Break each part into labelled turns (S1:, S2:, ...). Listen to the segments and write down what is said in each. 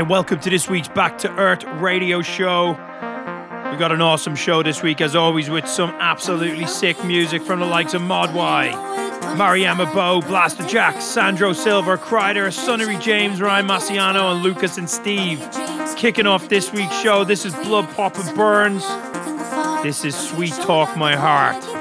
S1: Hi, welcome to this week's Back to Earth radio show. We got an awesome show this week, as always, with some absolutely sick music from the likes of Moguai, Mariana Bo, Blasterjaxx, Sandro Silva, Kryder, Sunnery James, Ryan Marciano, and Lucas and Steve. Kicking off this week's show, this is BloodPop and Burns. This is Sweet Talk My Heart.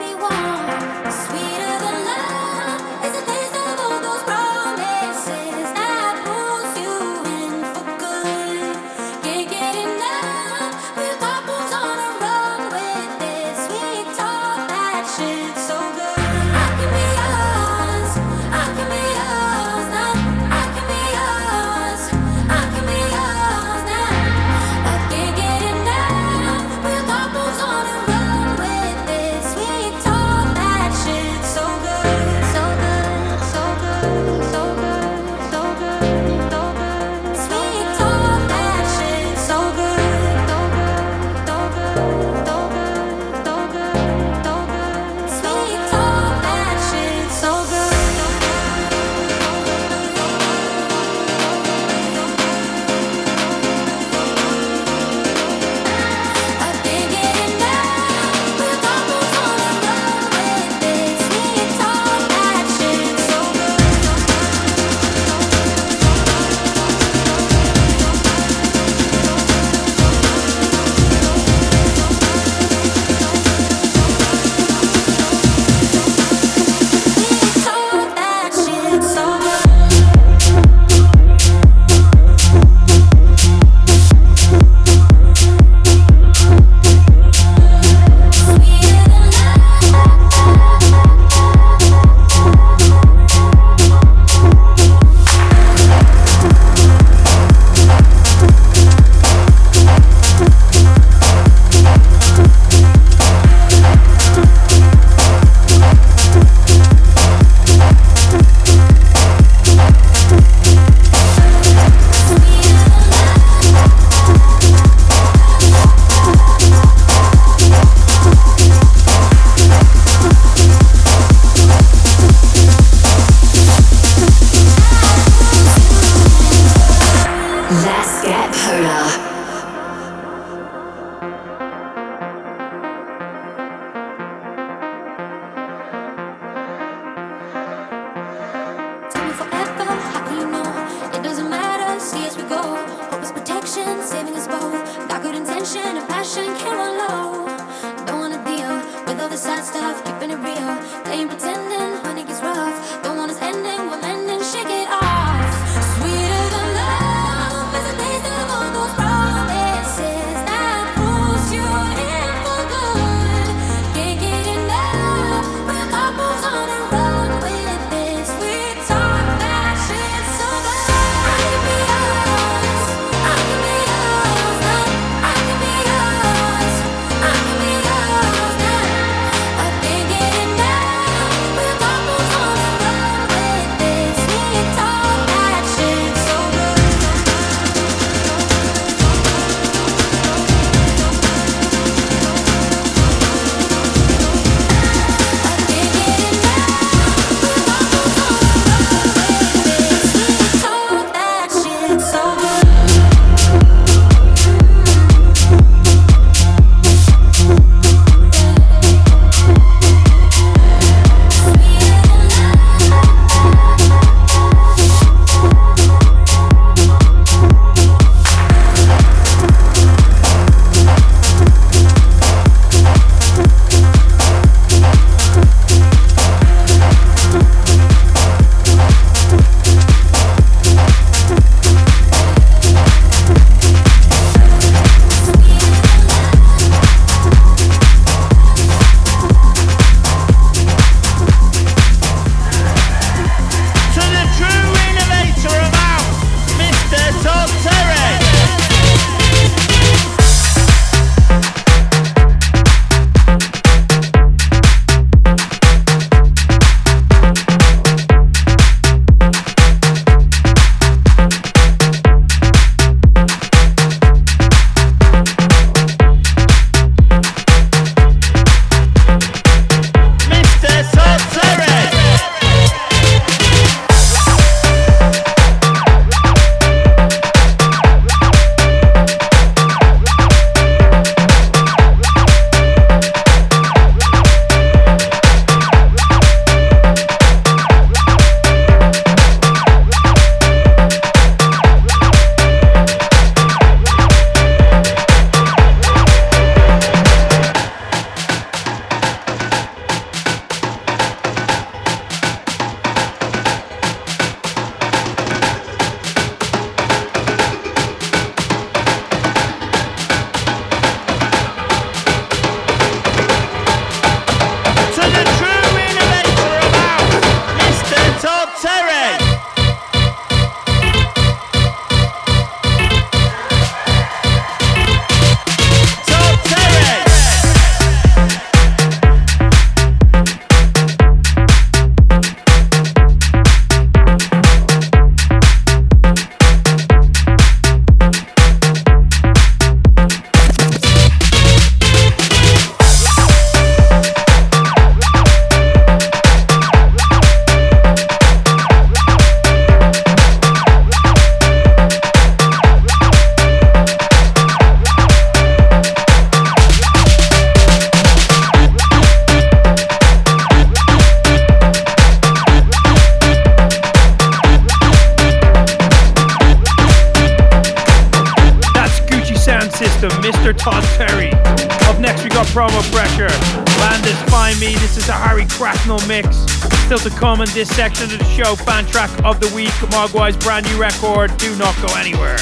S2: Coleman, this section of the show, fan track of the week, Moguai's brand new record. Do not go anywhere.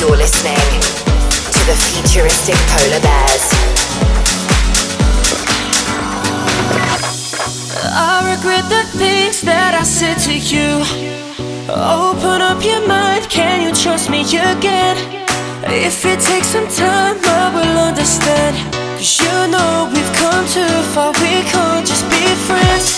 S3: You're listening to the futuristic Polar Bears.
S4: I regret the things that I said to you. Open up your mind, can you trust me again? If it takes some time, I will understand. Cause you know we've come too far, we can't just be friends.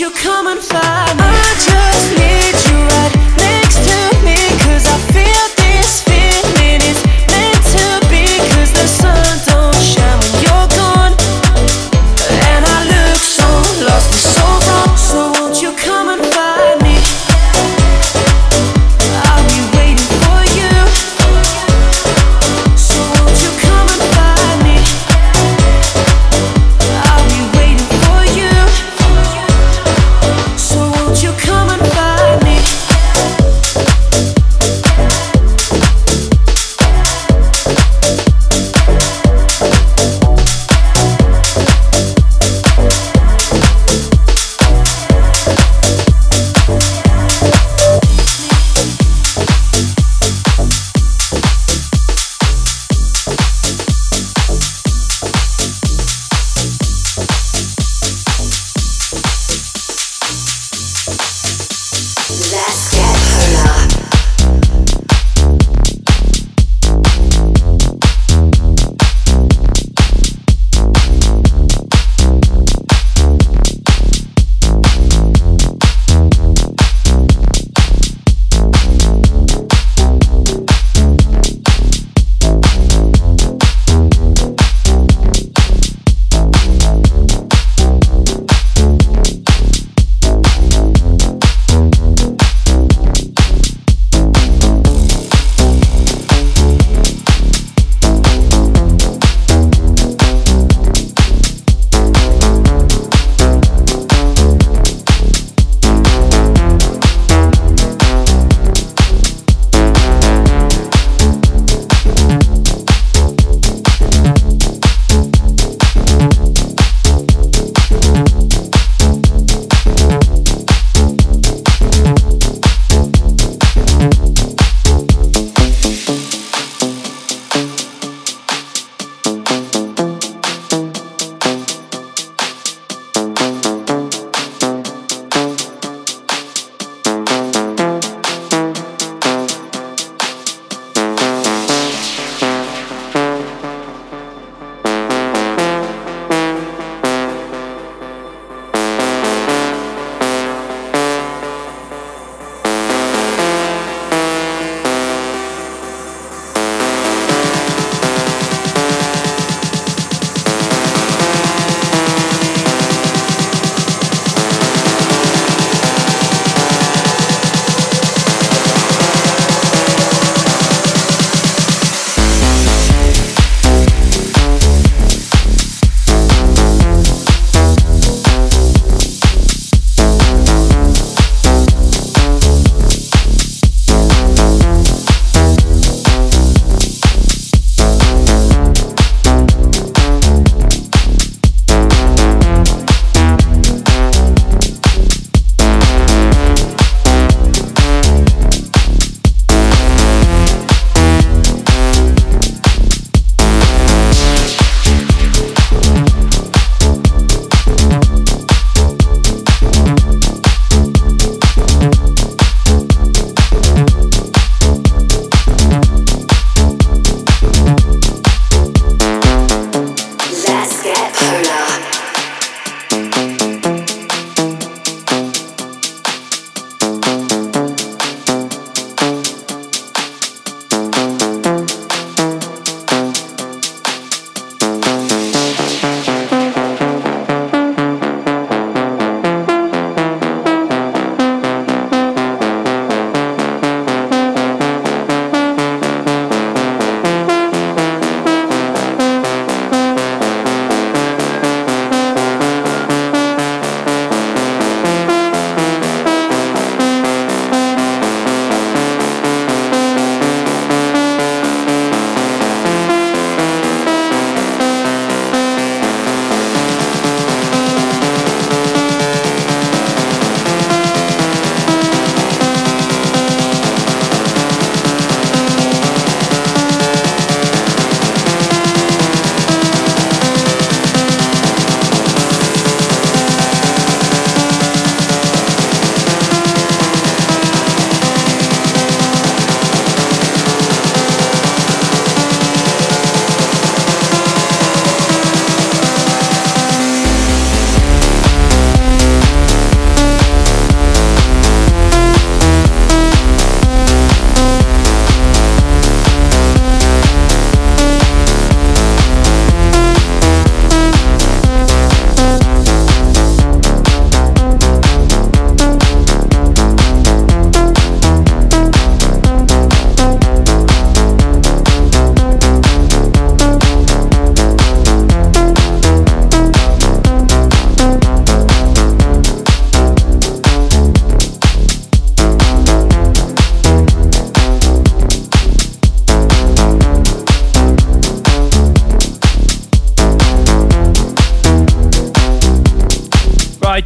S4: you come and find me?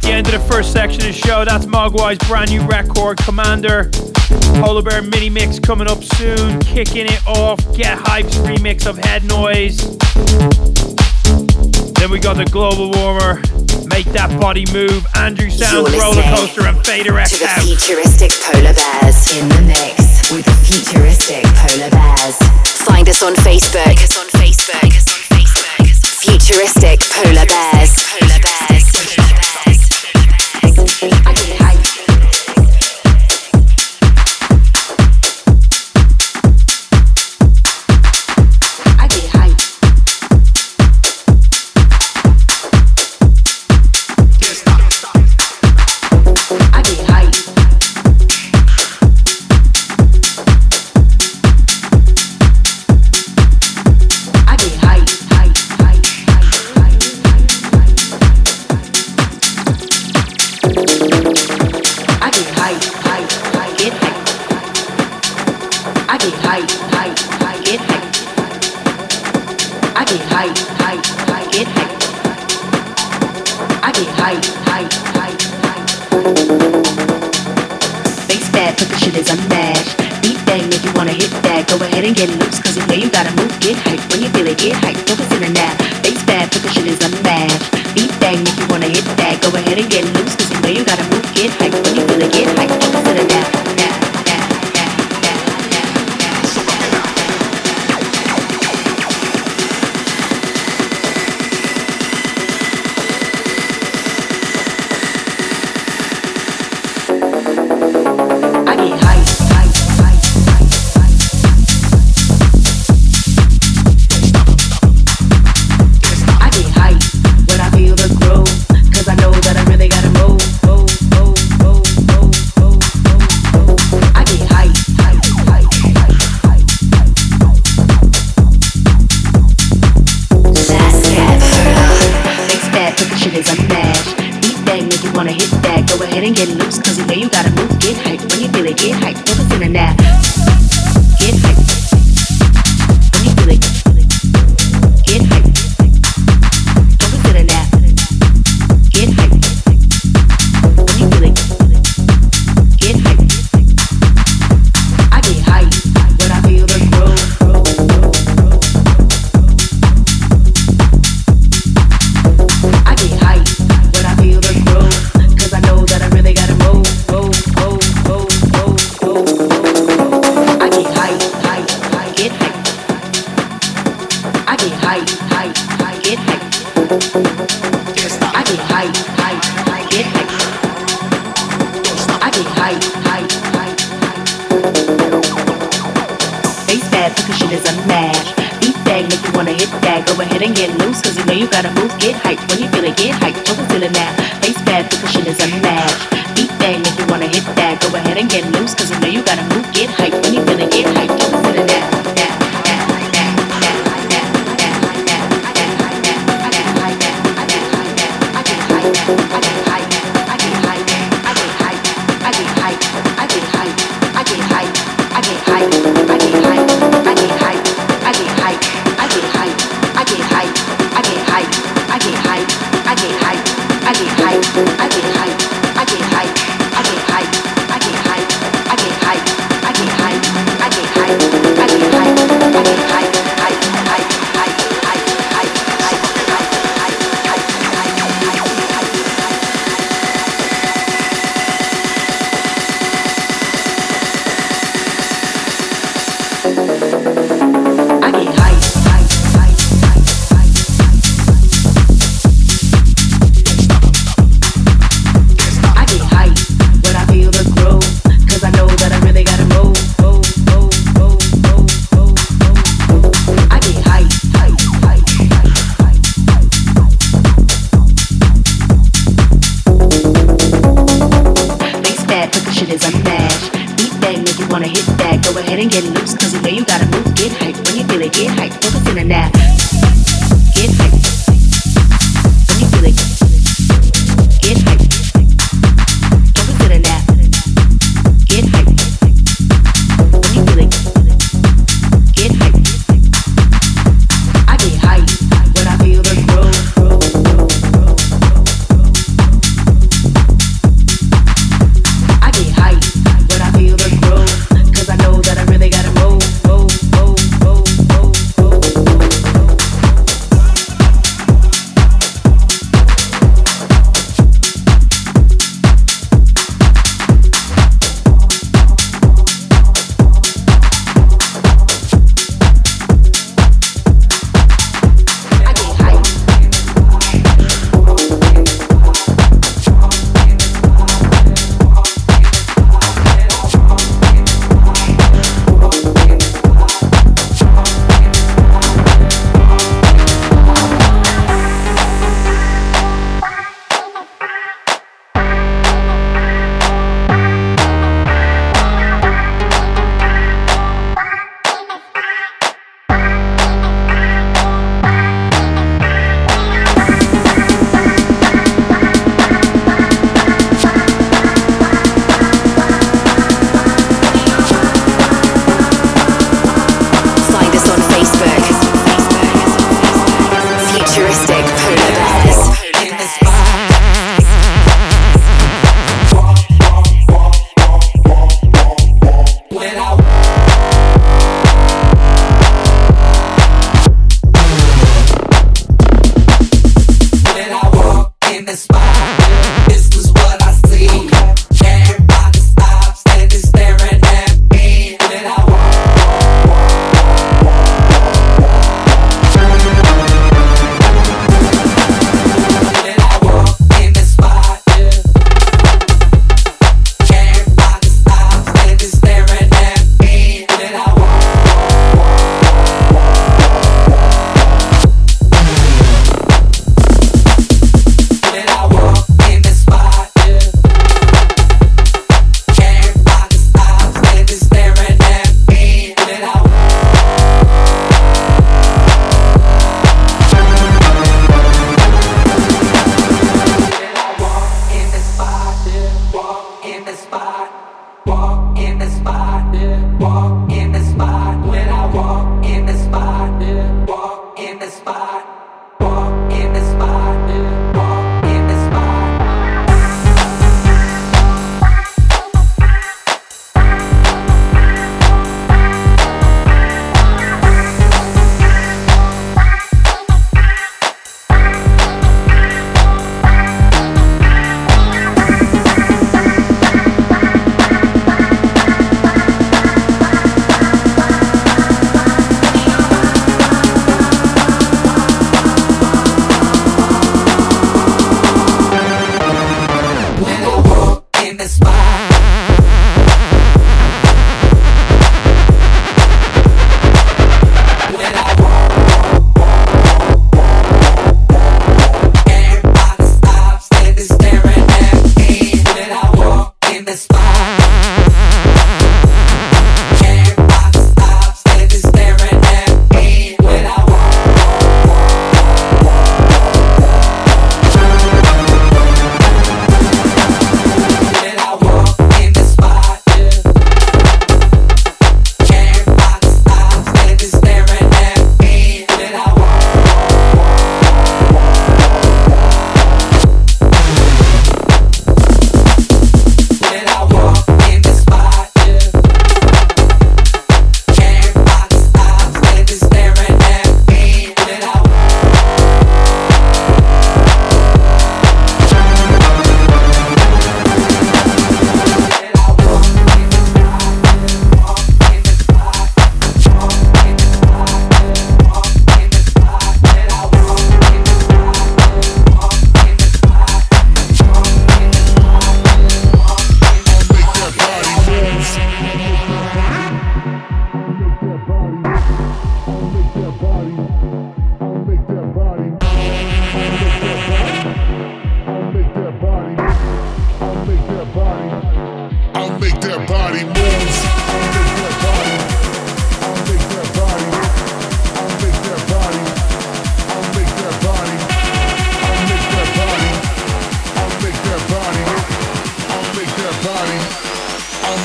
S4: The end of the
S2: first section of the show. That's Moguai's brand new record, Commander. Polar Bear mini mix coming up soon. Kicking it off, Get Hype's remix of Head Noise. Then we got the Global Warmer, Make That Body Move, Andrew Sounds, Roller Coaster, and FaderX
S3: To the futuristic Polar Bears in the mix with the futuristic Polar Bears. Find us on Facebook. Find us on Facebook. Futuristic Polar Bears. Polar Bears. Polar
S5: Face bad, but the shit is mash. Beat
S6: bang if you wanna hit that. Go ahead and get loose, cause you know you
S7: gotta move,
S8: get hype.
S9: When you feel it, get hype, focus in and out. Face bad, but the shit is mash. Beat bang if you wanna hit that. Go ahead and get loose, cause you know you gotta move, get hype. When you feel it, get hype.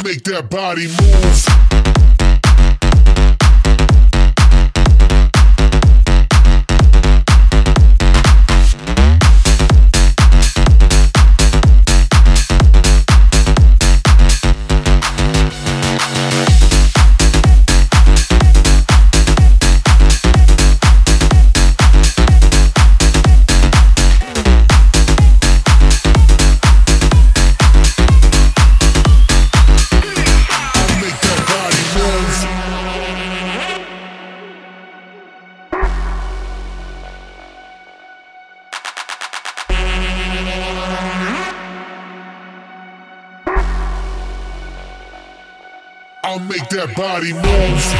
S9: make that body move. Body move.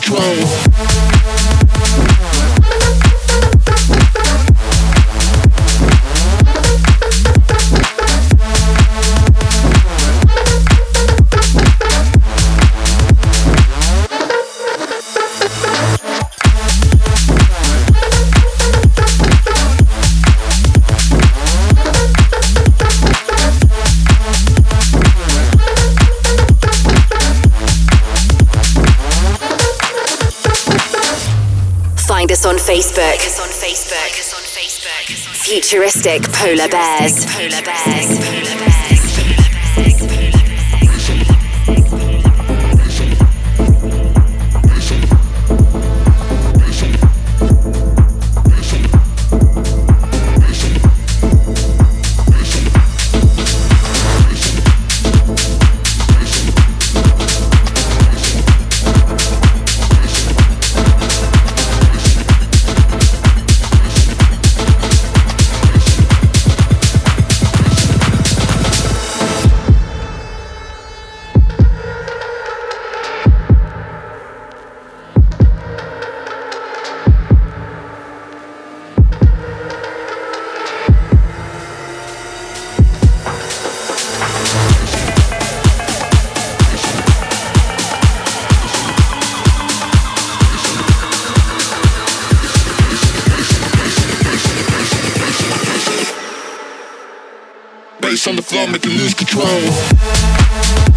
S9: Floor, Polar Bears. On the floor, make you lose control.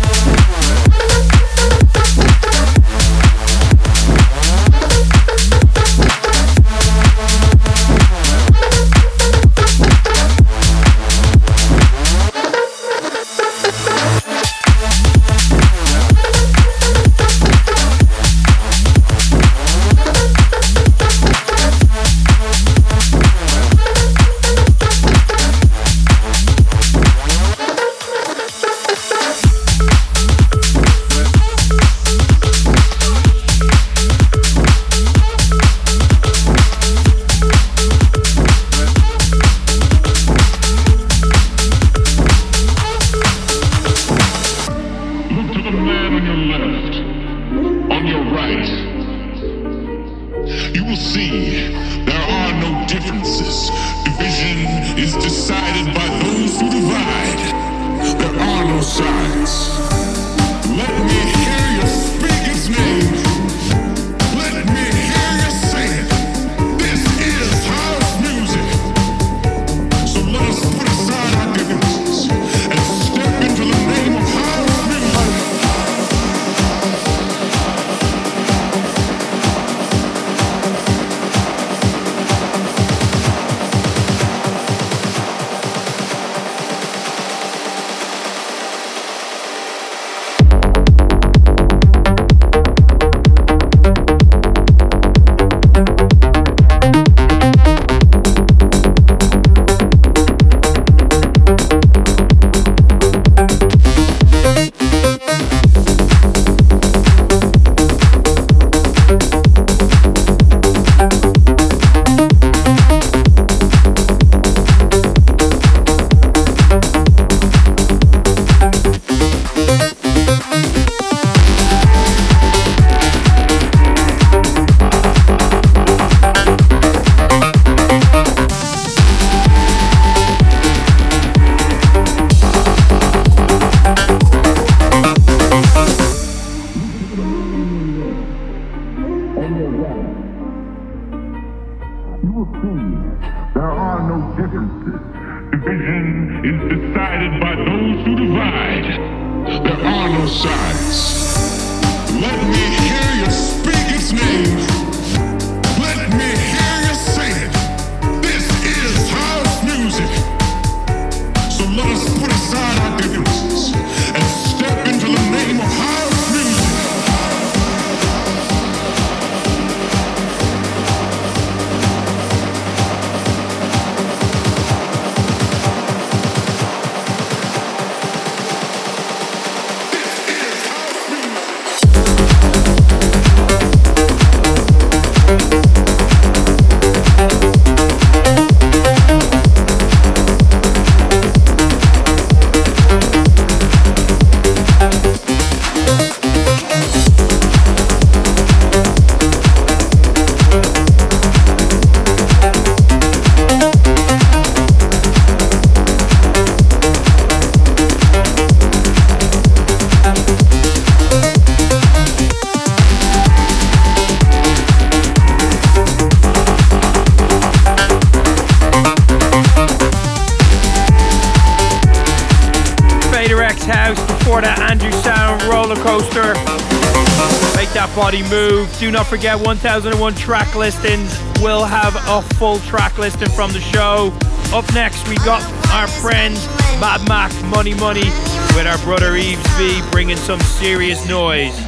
S9: Body move. Do not forget 1001 track listings. We'll have a full track listing from the show. Up next, we got our friend Mad Mac Money Money with our brother Yves V bringing some serious noise.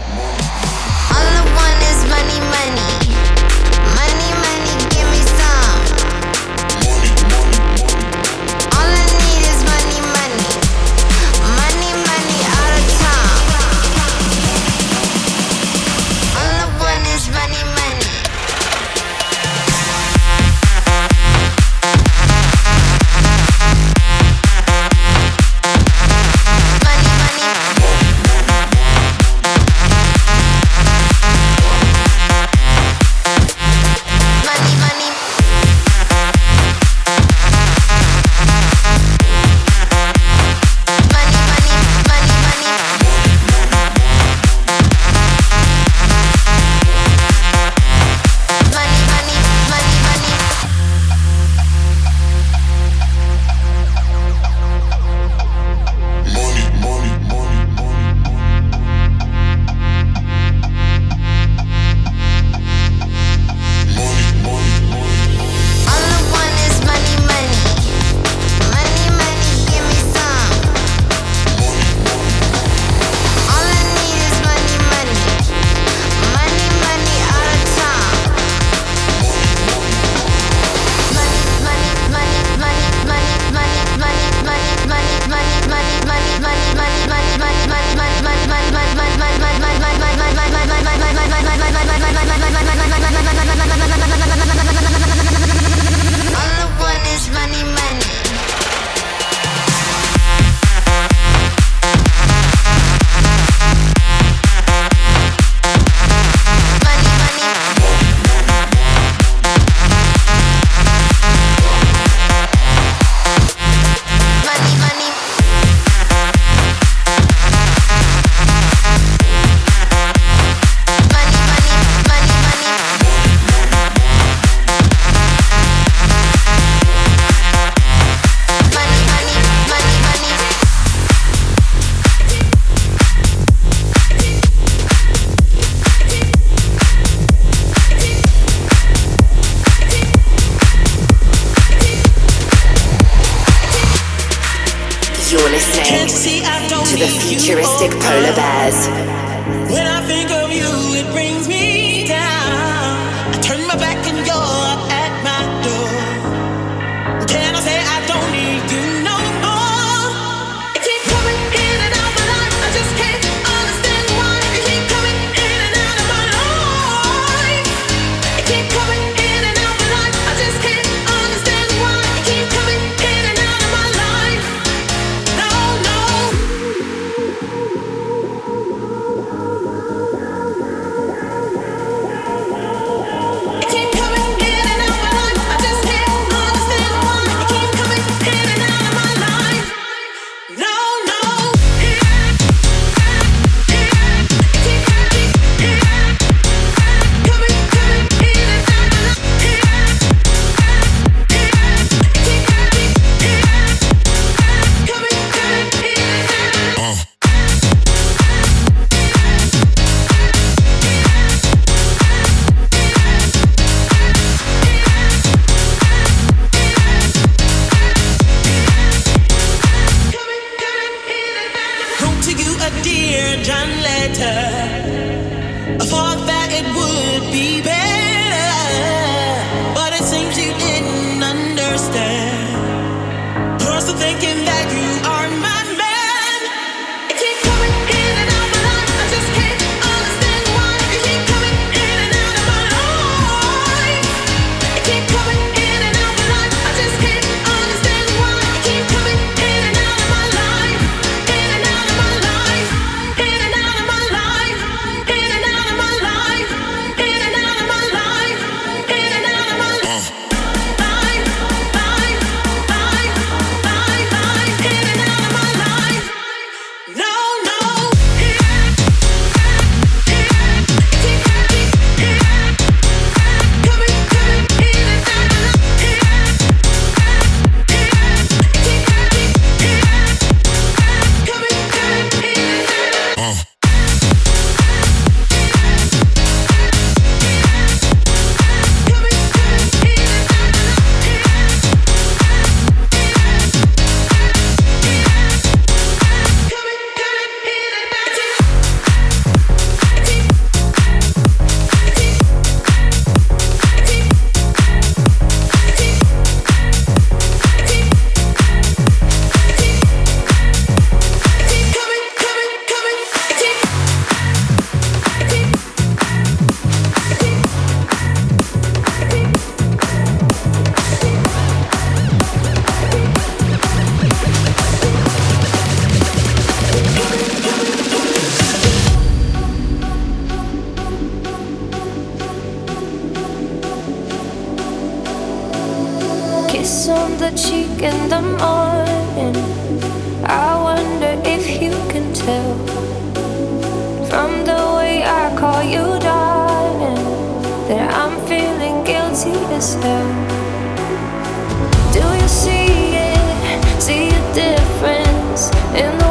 S9: in
S1: the morning. I wonder if you can tell from the way I call you darling that I'm feeling guilty as hell. Do you see it? See a difference in the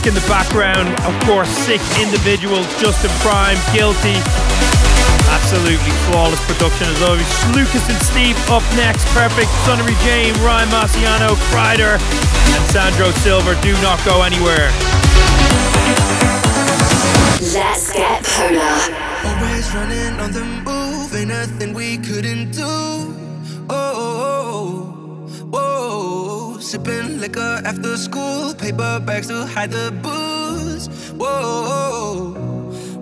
S2: track in the background. Of course, sick individuals, Justin Prime, Guilty. Absolutely flawless production as always. Lucas and Steve up next. Perfect. Sunnery James, Ryan Marciano, Kryder, and Sandro Silva. Do not go anywhere.
S3: Let's get polar.
S10: Always running on the move, ain't nothing we couldn't do. Sipping liquor after school, paper bags to hide the booze. Whoa,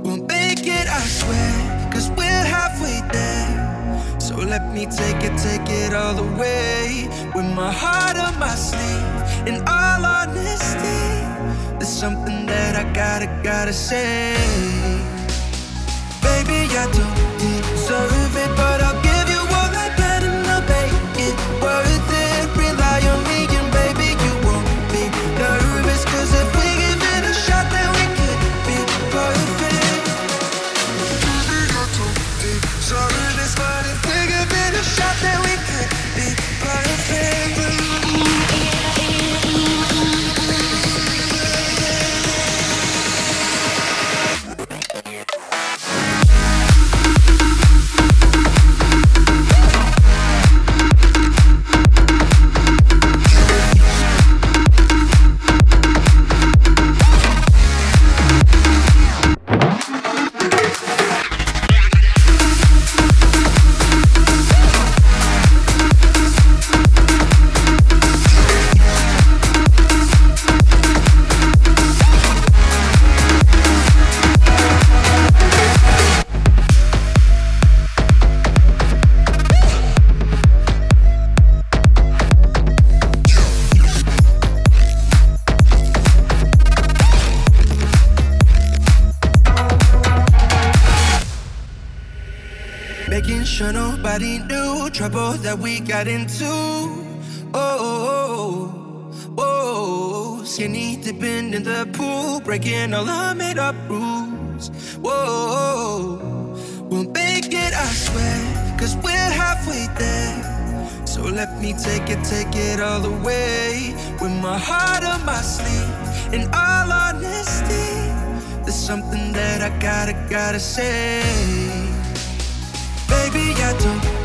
S10: we'll make it, I swear, cause we're halfway there. So let me take it, take it all the way. With my heart on my sleeve, in all honesty, there's something that I gotta, gotta say. Baby, I don't deserve it, but I'll give you all I got and I'll make it worth it. Got into. Oh, oh, oh, oh. skinny dipping in the pool, breaking all our made up rules. Whoa, we'll make it, I swear, cause we're halfway there. So let me take it, take it all the way. With my heart on my sleeve, in all honesty, there's something that I gotta, gotta say. Baby, I don't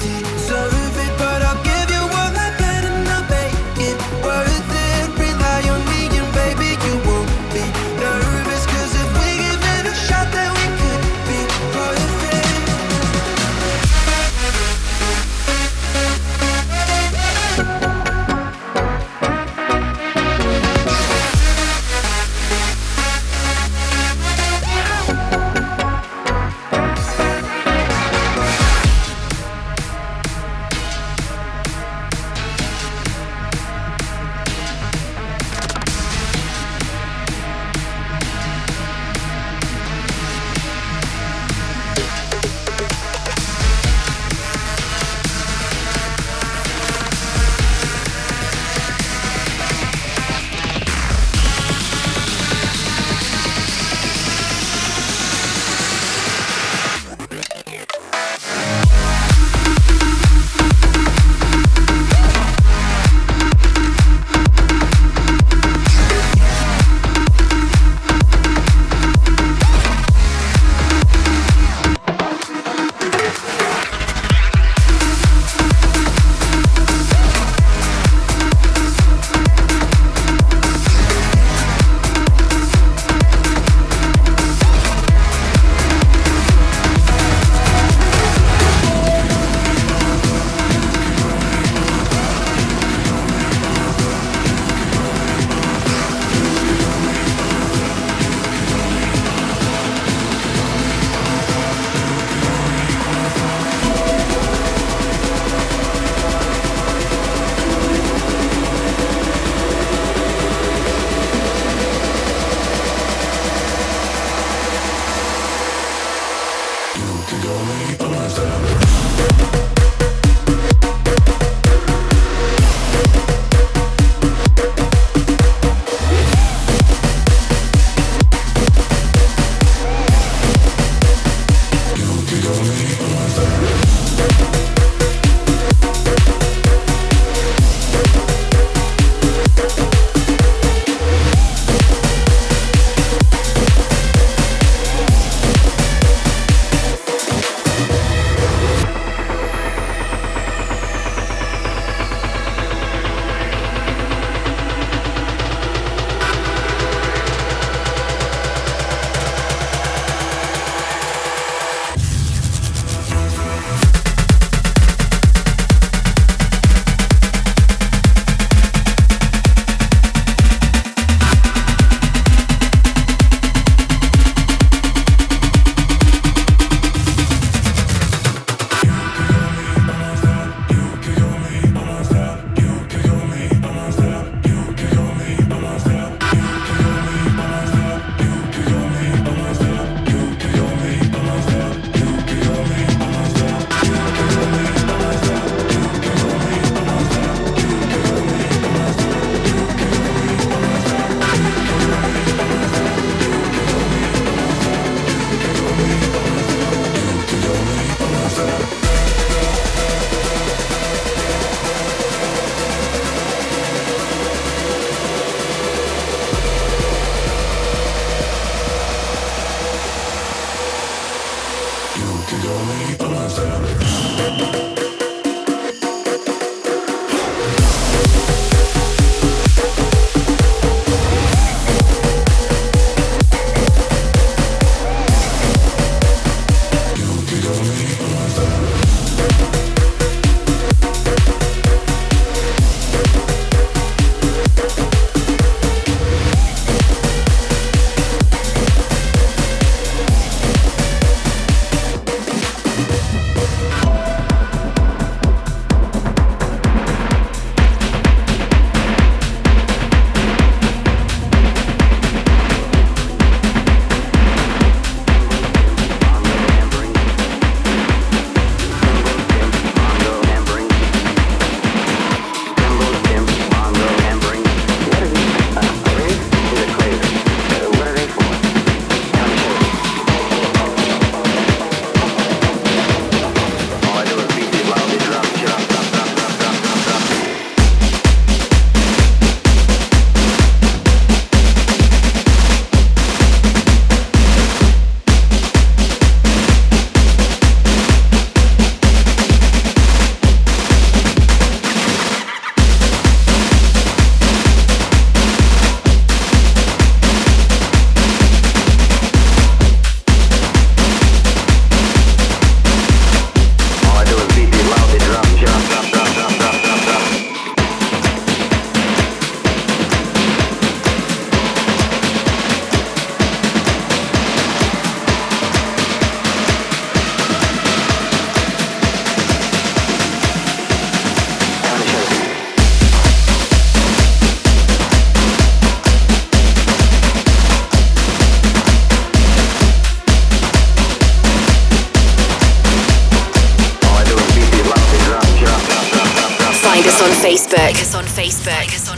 S10: Monkey only understand it.
S6: Facebook. Us on Facebook. Us on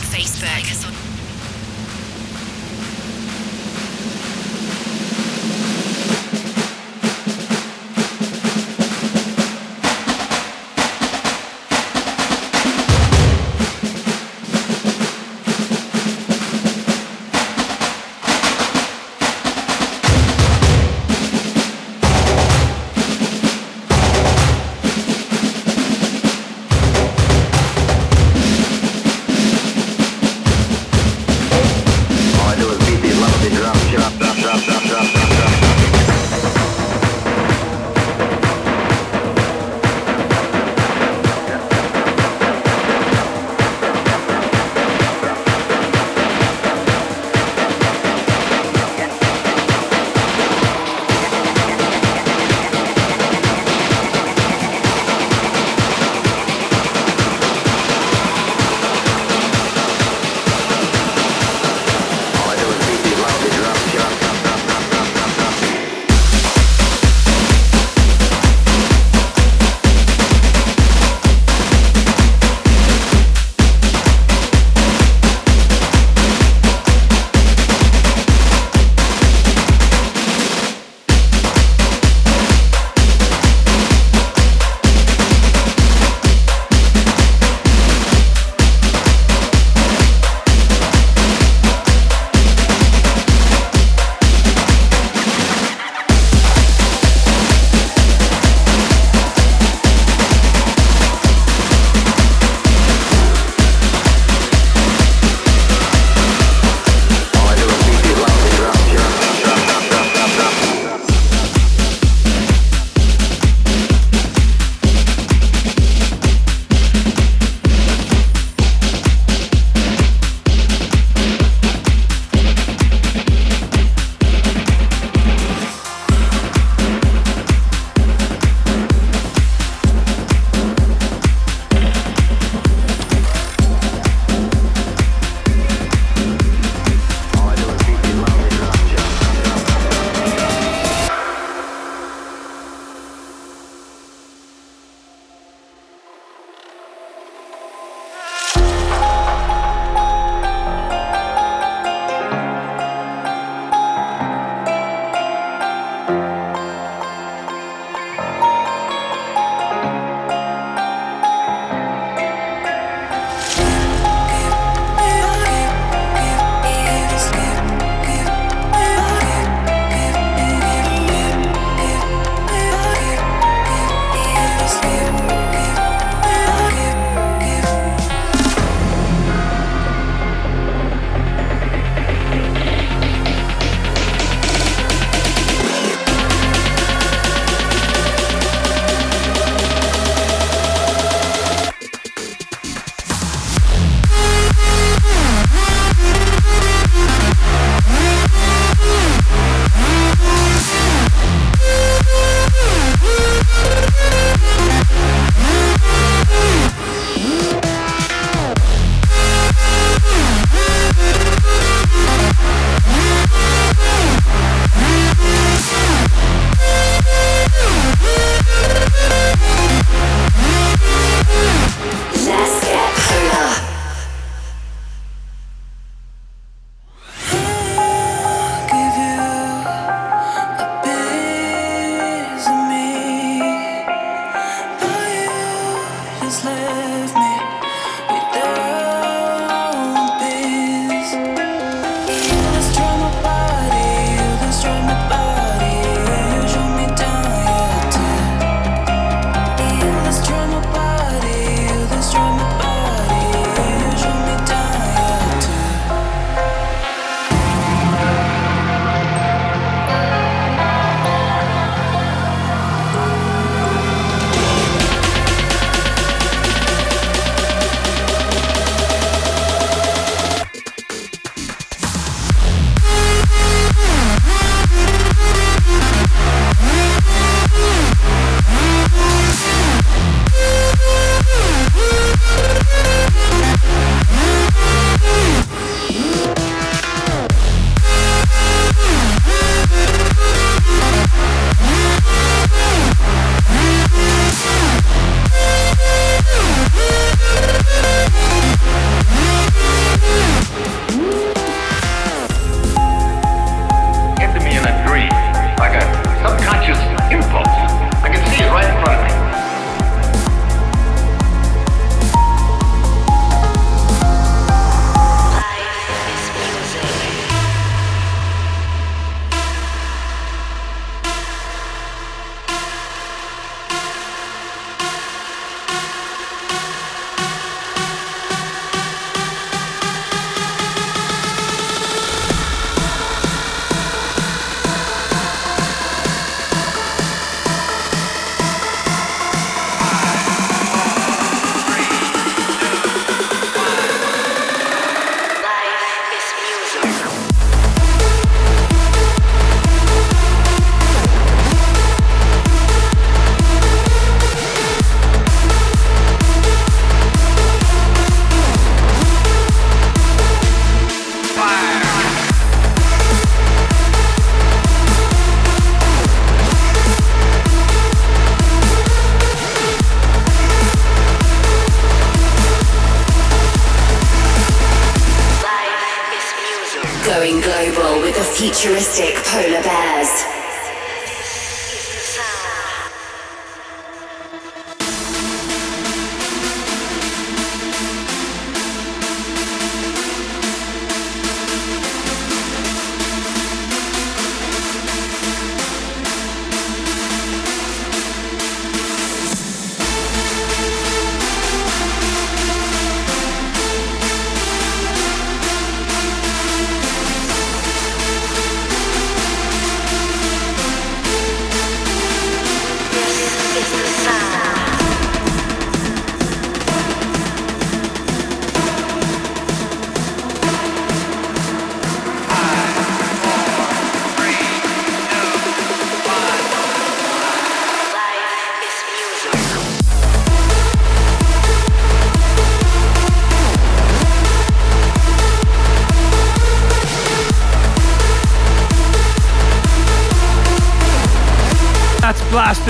S6: futuristic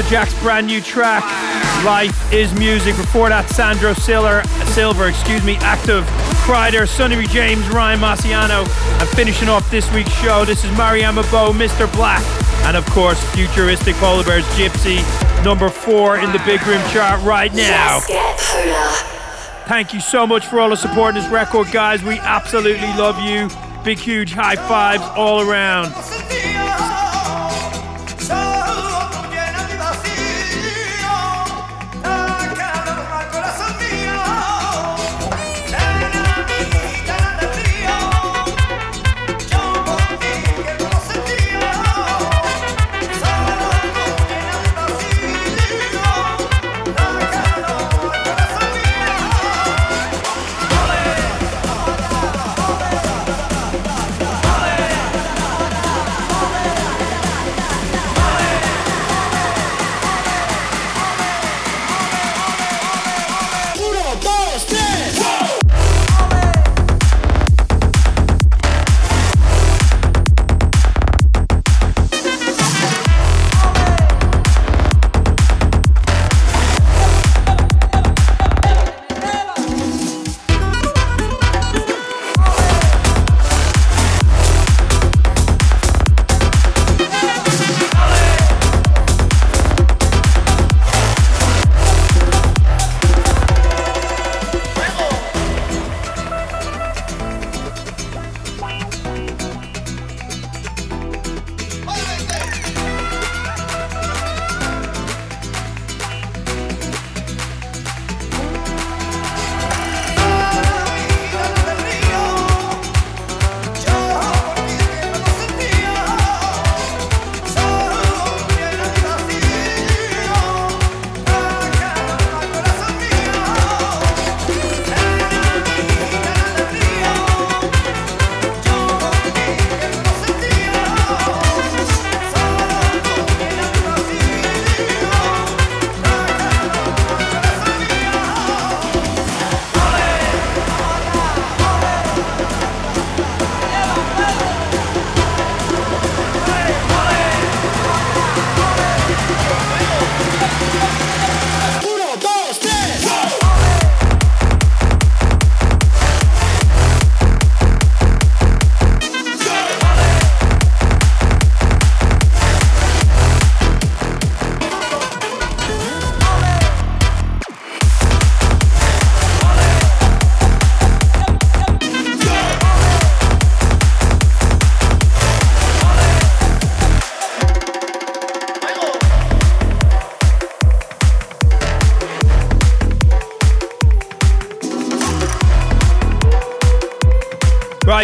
S2: Jack's brand new track, Life is Music. Before that, Sandro Silver, Silver, excuse me, Active, Kryder, Sonny James, Ryan Marciano. And finishing off this week's show, this is Mariana Bo, Mr. Black, and of course, Futuristic Polar Bears Gypsy, number four in the Big Room chart right now. Thank you so much for all the support in this record, guys. We absolutely love you. Big, huge high fives all around.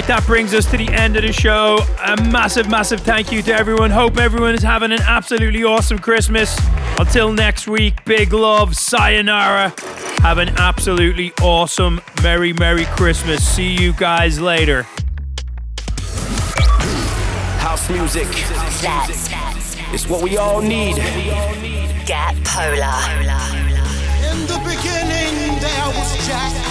S2: That brings us to the end of the show. A massive, massive thank you to everyone. Hope everyone is having an absolutely awesome Christmas. Until next week, big love, sayonara. Have an absolutely awesome, Merry, Merry Christmas. See you guys later.
S11: House music.
S6: That's
S11: it's what we all need.
S6: Get polar.
S9: In the beginning, there was Jack. Jack